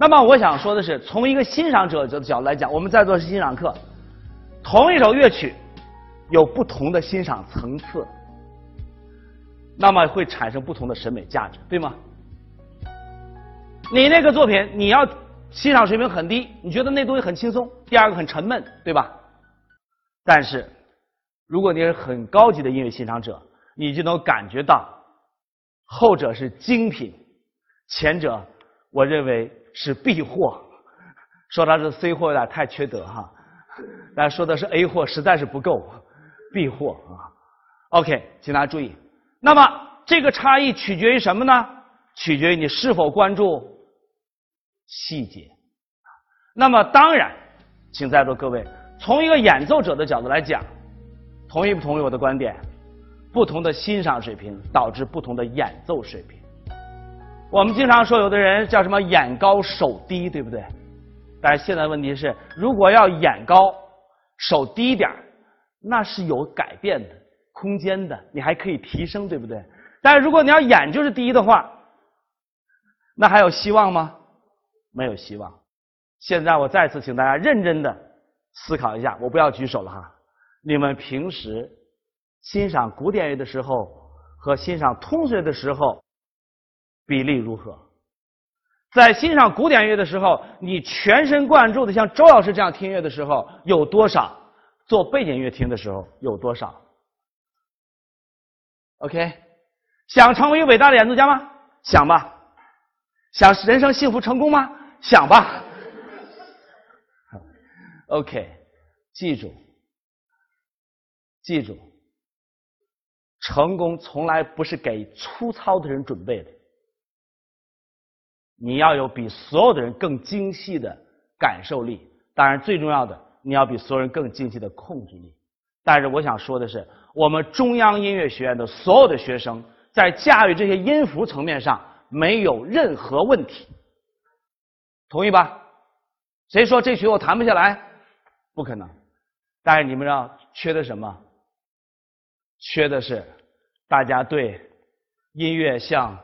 那么我想说的是，从一个欣赏者的角度来讲，我们在做欣赏课，同一首乐曲有不同的欣赏层次，那么会产生不同的审美价值，对吗？你那个作品，你要欣赏水平很低，你觉得那东西很轻松，第二个很沉闷，对吧？但是，如果你是很高级的音乐欣赏者，你就能感觉到，后者是精品，前者我认为是 B 货。说他是 C 货有点太缺德哈，但说的是 A 货实在是不够，B 货啊。OK，请大家注意，那么这个差异取决于什么呢？取决于你是否关注。细节，那么当然，请在座各位从一个演奏者的角度来讲，同意不同意我的观点？不同的欣赏水平导致不同的演奏水平。我们经常说有的人叫什么眼高手低，对不对？但是现在问题是，如果要眼高手低点那是有改变的空间的，你还可以提升，对不对？但是如果你要眼就是低的话，那还有希望吗？没有希望。现在我再次请大家认真的思考一下，我不要举手了哈。你们平时欣赏古典乐的时候和欣赏通俗乐的时候比例如何？在欣赏古典乐的时候，你全神贯注的像周老师这样听乐的时候有多少？做背景乐听的时候有多少？OK，想成为一个伟大的演奏家吗？想吧。想人生幸福成功吗？想吧。OK，记住，记住，成功从来不是给粗糙的人准备的。你要有比所有的人更精细的感受力，当然最重要的，你要比所有人更精细的控制力。但是我想说的是，我们中央音乐学院的所有的学生在驾驭这些音符层面上没有任何问题。同意吧？谁说这曲我弹不下来？不可能。但是你们知道缺的什么？缺的是大家对音乐像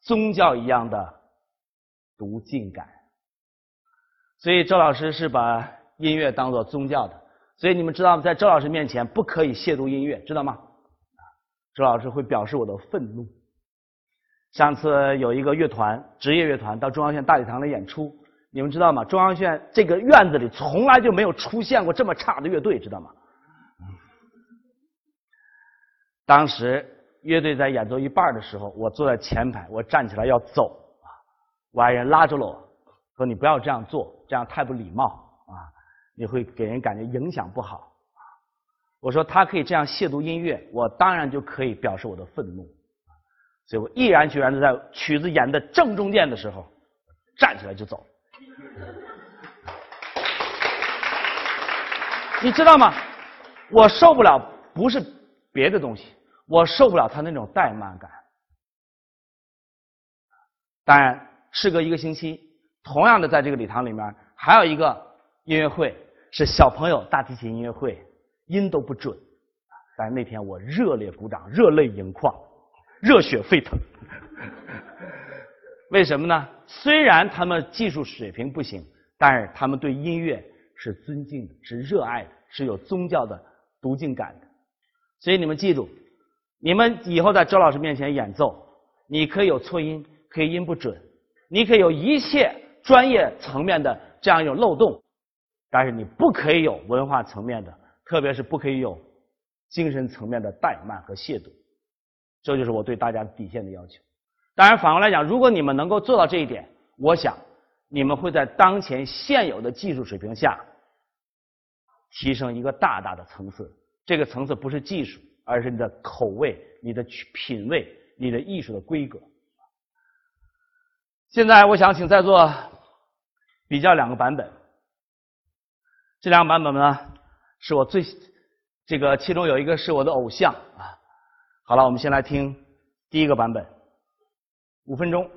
宗教一样的读敬感。所以周老师是把音乐当做宗教的。所以你们知道吗，在周老师面前不可以亵渎音乐，知道吗？周老师会表示我的愤怒。上次有一个乐团，职业乐团到中央县大礼堂来演出。你们知道吗？中央县这个院子里从来就没有出现过这么差的乐队，知道吗？当时乐队在演奏一半的时候，我坐在前排，我站起来要走我爱人拉住了我，说：“你不要这样做，这样太不礼貌啊，你会给人感觉影响不好。”我说：“他可以这样亵渎音乐，我当然就可以表示我的愤怒。”所以我毅然决然的在曲子演的正中间的时候，站起来就走。你知道吗？我受不了，不是别的东西，我受不了他那种怠慢感。当然，事隔一个星期，同样的在这个礼堂里面，还有一个音乐会是小朋友大提琴音乐会，音都不准。但是那天我热烈鼓掌，热泪盈眶，热血沸腾。为什么呢？虽然他们技术水平不行，但是他们对音乐。是尊敬的，是热爱的，是有宗教的读敬感的。所以你们记住，你们以后在周老师面前演奏，你可以有错音，可以音不准，你可以有一切专业层面的这样一种漏洞，但是你不可以有文化层面的，特别是不可以有精神层面的怠慢和亵渎。这就是我对大家底线的要求。当然，反过来讲，如果你们能够做到这一点，我想你们会在当前现有的技术水平下。提升一个大大的层次，这个层次不是技术，而是你的口味、你的品味、你的艺术的规格。现在我想请在座比较两个版本，这两个版本呢是我最这个其中有一个是我的偶像啊。好了，我们先来听第一个版本，五分钟。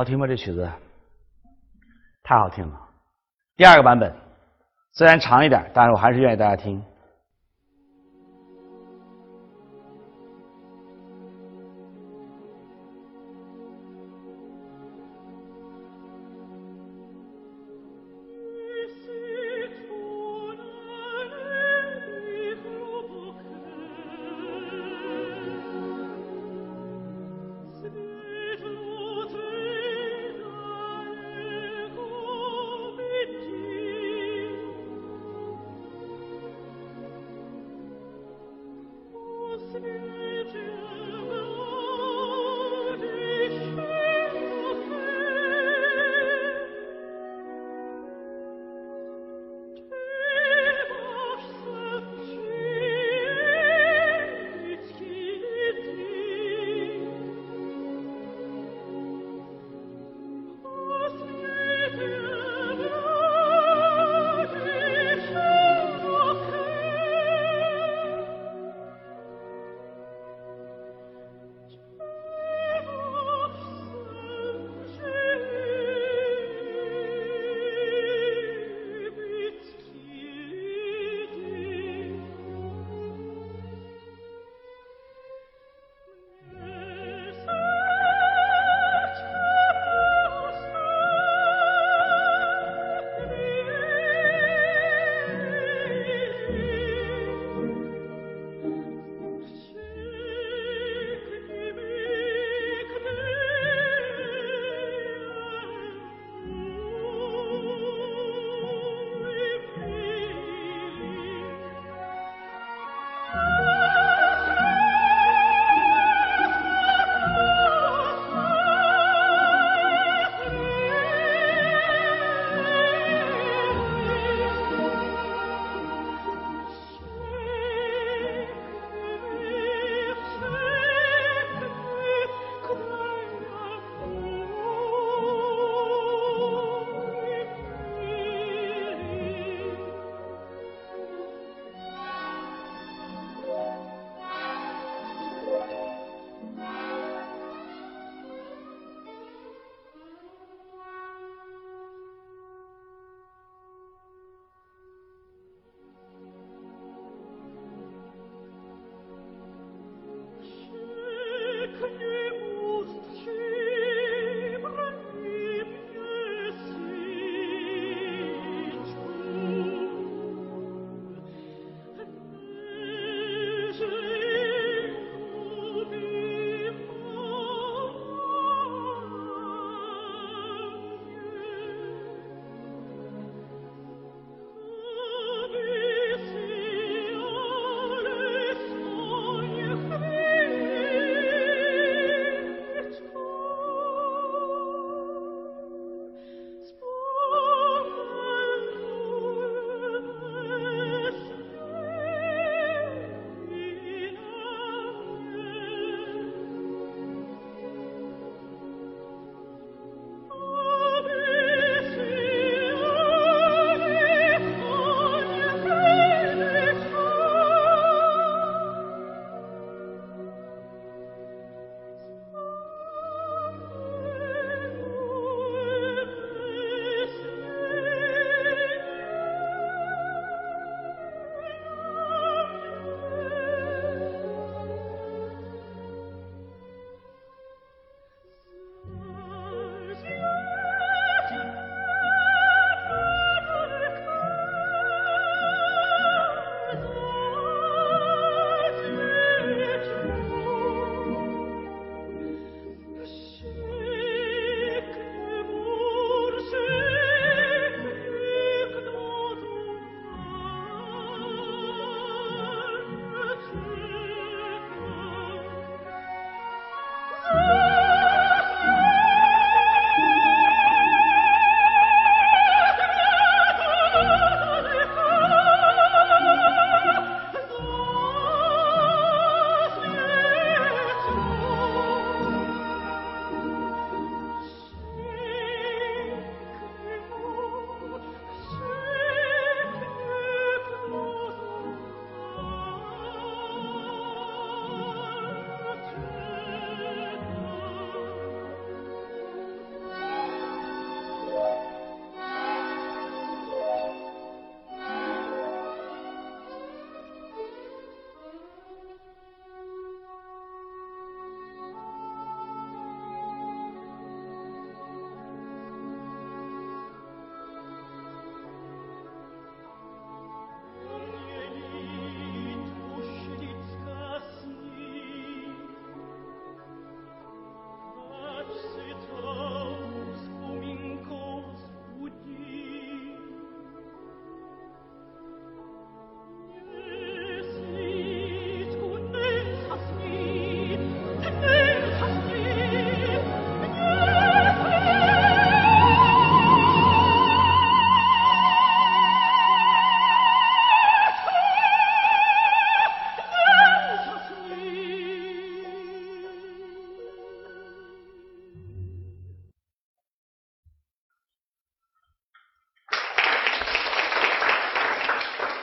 好听吗？这曲子太好听了。第二个版本虽然长一点，但是我还是愿意大家听。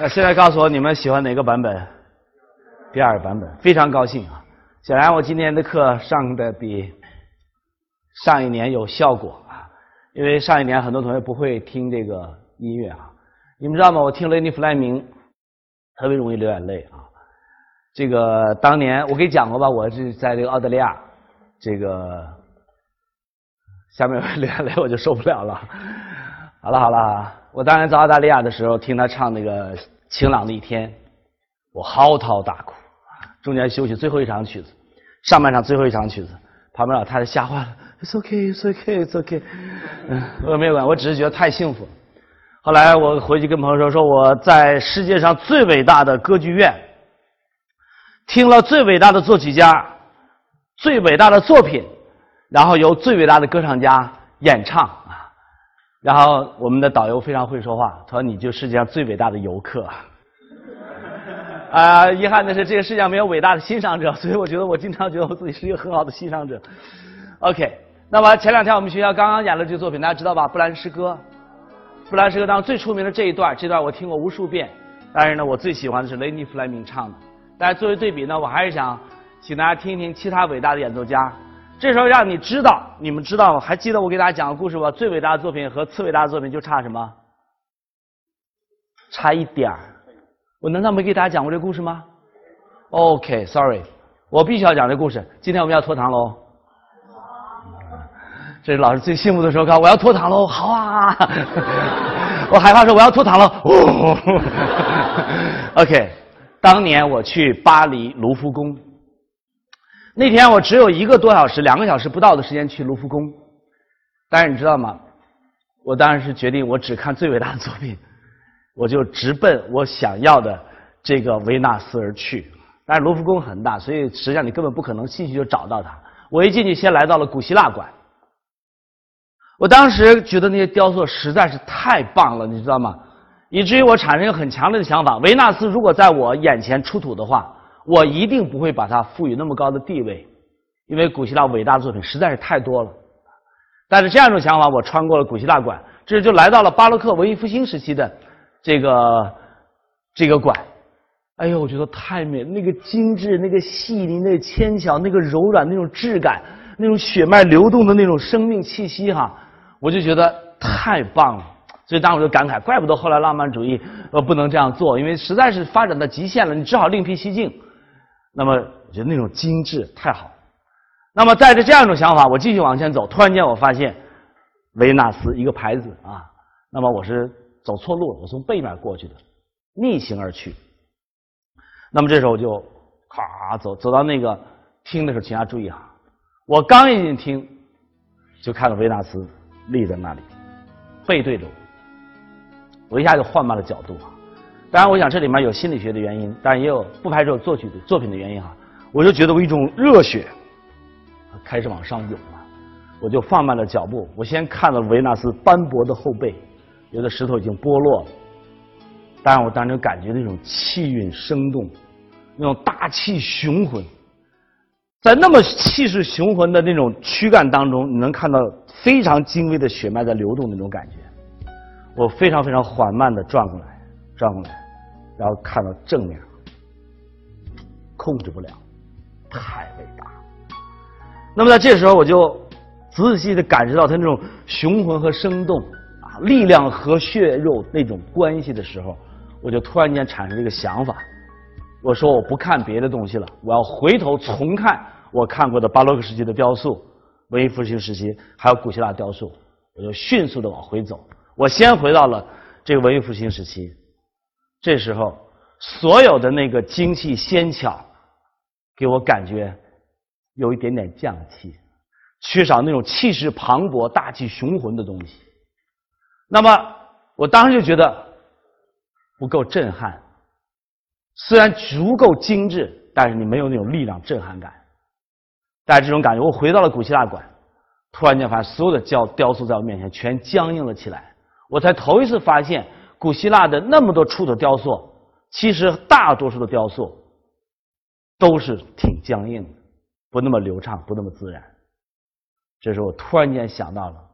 那，现在告诉我你们喜欢哪个版本？第二个版本，非常高兴啊！显然我今天的课上的比上一年有效果啊，因为上一年很多同学不会听这个音乐啊。你们知道吗？我听雷尼弗莱明特别容易流眼泪啊。这个当年我给你讲过吧，我是在这个澳大利亚，这个下面流眼泪我就受不了了。好了好了，我当年在澳大利亚的时候听他唱那个《晴朗的一天》，我嚎啕大哭。中间休息最后一场曲子，上半场最后一场曲子，旁边老太太吓坏了，It's okay, It's okay, It's okay。嗯，我没有管，我只是觉得太幸福。后来我回去跟朋友说，说我在世界上最伟大的歌剧院，听了最伟大的作曲家、最伟大的作品，然后由最伟大的歌唱家演唱。然后我们的导游非常会说话，他说：“你就世界上最伟大的游客。” 啊，遗憾的是，这个世界上没有伟大的欣赏者，所以我觉得我经常觉得我自己是一个很好的欣赏者。OK，那么前两天我们学校刚刚演了这个作品，大家知道吧？《布兰诗歌》。《布兰诗歌》当中最出名的这一段，这段我听过无数遍。但是呢，我最喜欢的是雷尼·弗莱明唱的。但是作为对比呢，我还是想请大家听一听其他伟大的演奏家。这时候让你知道，你们知道吗，还记得我给大家讲的故事吧？最伟大的作品和次伟大的作品就差什么？差一点儿。我难道没给大家讲过这故事吗？OK，Sorry，我必须要讲这故事。今天我们要脱堂喽！这是老师最幸福的时候，看我要脱堂喽！好啊！我害怕说我要脱堂了。OK，当年我去巴黎卢浮宫，那天我只有一个多小时、两个小时不到的时间去卢浮宫，但是你知道吗？我当然是决定我只看最伟大的作品。我就直奔我想要的这个维纳斯而去，但是卢浮宫很大，所以实际上你根本不可能进去就找到它。我一进去，先来到了古希腊馆。我当时觉得那些雕塑实在是太棒了，你知道吗？以至于我产生一个很强烈的想法：维纳斯如果在我眼前出土的话，我一定不会把它赋予那么高的地位，因为古希腊伟大的作品实在是太多了。但是这样一种想法，我穿过了古希腊馆，这就来到了巴洛克文艺复兴时期的。这个这个馆，哎呦，我觉得太美，那个精致，那个细腻，那个纤巧，那个柔软，那种质感，那种血脉流动的那种生命气息，哈，我就觉得太棒了。所以当时我就感慨，怪不得后来浪漫主义呃不能这样做，因为实在是发展到极限了，你只好另辟蹊径。那么我觉得那种精致太好。那么带着这样一种想法，我继续往前走，突然间我发现维纳斯一个牌子啊，那么我是。走错路了，我从背面过去的，逆行而去。那么这时候我就咔走走到那个听的时候，请大家注意哈，我刚一进厅，就看到维纳斯立在那里，背对着我，我一下就换慢了角度啊。当然，我想这里面有心理学的原因，但也有不排除作曲的作品的原因哈。我就觉得我一种热血开始往上涌了，我就放慢了脚步，我先看到维纳斯斑驳的后背。有的石头已经剥落了，但是我当时感觉那种气韵生动，那种大气雄浑，在那么气势雄浑的那种躯干当中，你能看到非常精微的血脉在流动那种感觉。我非常非常缓慢的转过来，转过来，然后看到正面，控制不了，太伟大。那么在这时候，我就仔细细的感受到它那种雄浑和生动啊。力量和血肉那种关系的时候，我就突然间产生一个想法。我说我不看别的东西了，我要回头重看我看过的巴洛克时期的雕塑、文艺复兴时期还有古希腊雕塑。我就迅速的往回走。我先回到了这个文艺复兴时期。这时候，所有的那个精细纤巧，给我感觉有一点点匠气，缺少那种气势磅礴、大气雄浑的东西。那么，我当时就觉得不够震撼。虽然足够精致，但是你没有那种力量、震撼感。带着这种感觉，我回到了古希腊馆，突然间发现所有的雕雕塑在我面前全僵硬了起来。我才头一次发现，古希腊的那么多出土雕塑，其实大多数的雕塑都是挺僵硬的，不那么流畅，不那么自然。这时候，我突然间想到了。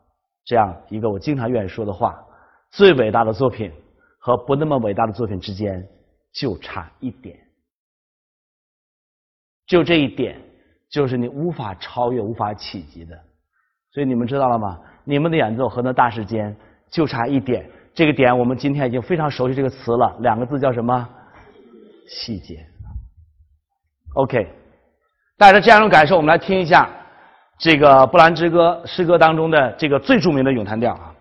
这样一个我经常愿意说的话：最伟大的作品和不那么伟大的作品之间就差一点，就这一点，就是你无法超越、无法企及的。所以你们知道了吗？你们的演奏和那大师间就差一点，这个点我们今天已经非常熟悉这个词了，两个字叫什么？细节。OK，带着这样一种感受，我们来听一下这个《布兰之歌》诗歌当中的这个最著名的咏叹调啊。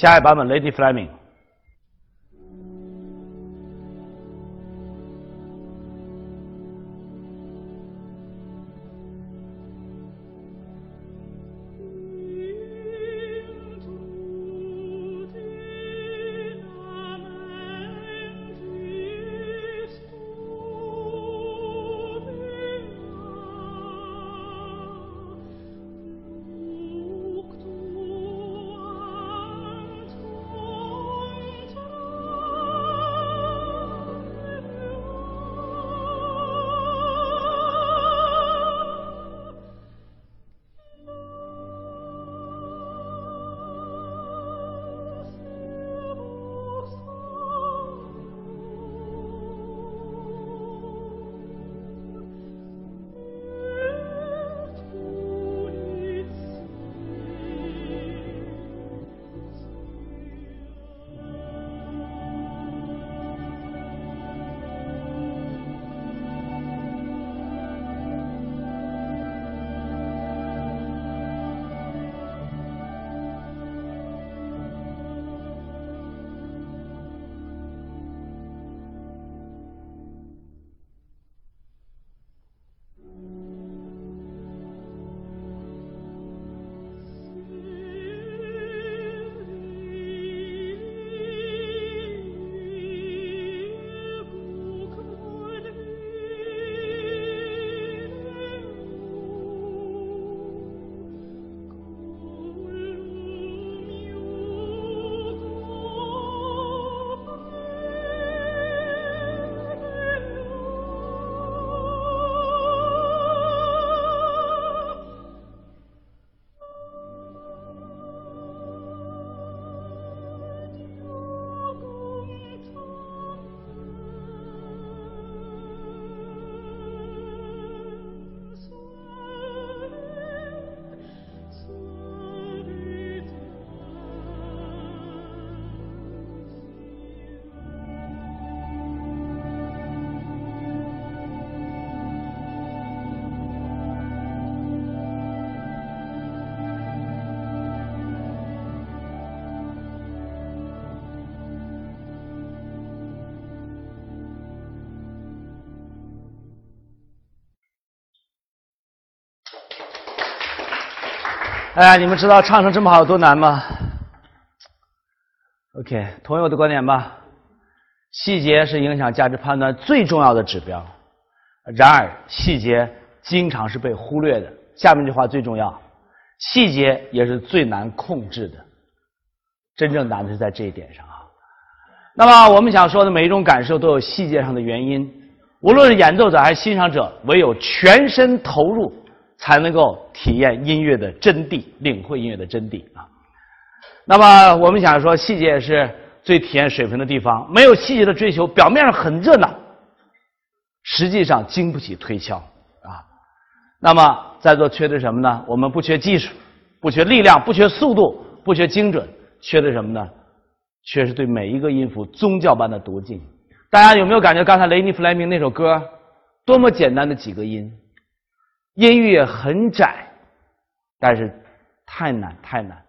下一版本，Lady Fleming。哎呀，你们知道唱成这么好多难吗？OK，同意我的观点吧？细节是影响价值判断最重要的指标，然而细节经常是被忽略的。下面这句话最重要：细节也是最难控制的。真正难的是在这一点上啊。那么我们想说的每一种感受都有细节上的原因，无论是演奏者还是欣赏者，唯有全身投入。才能够体验音乐的真谛，领会音乐的真谛啊。那么我们想说，细节是最体验水平的地方。没有细节的追求，表面上很热闹，实际上经不起推敲啊。那么在座缺的什么呢？我们不缺技术，不缺力量，不缺速度，不缺精准，缺的什么呢？缺是对每一个音符宗教般的读经。大家有没有感觉刚才雷尼弗莱明那首歌，多么简单的几个音？音域很窄，但是太难太难。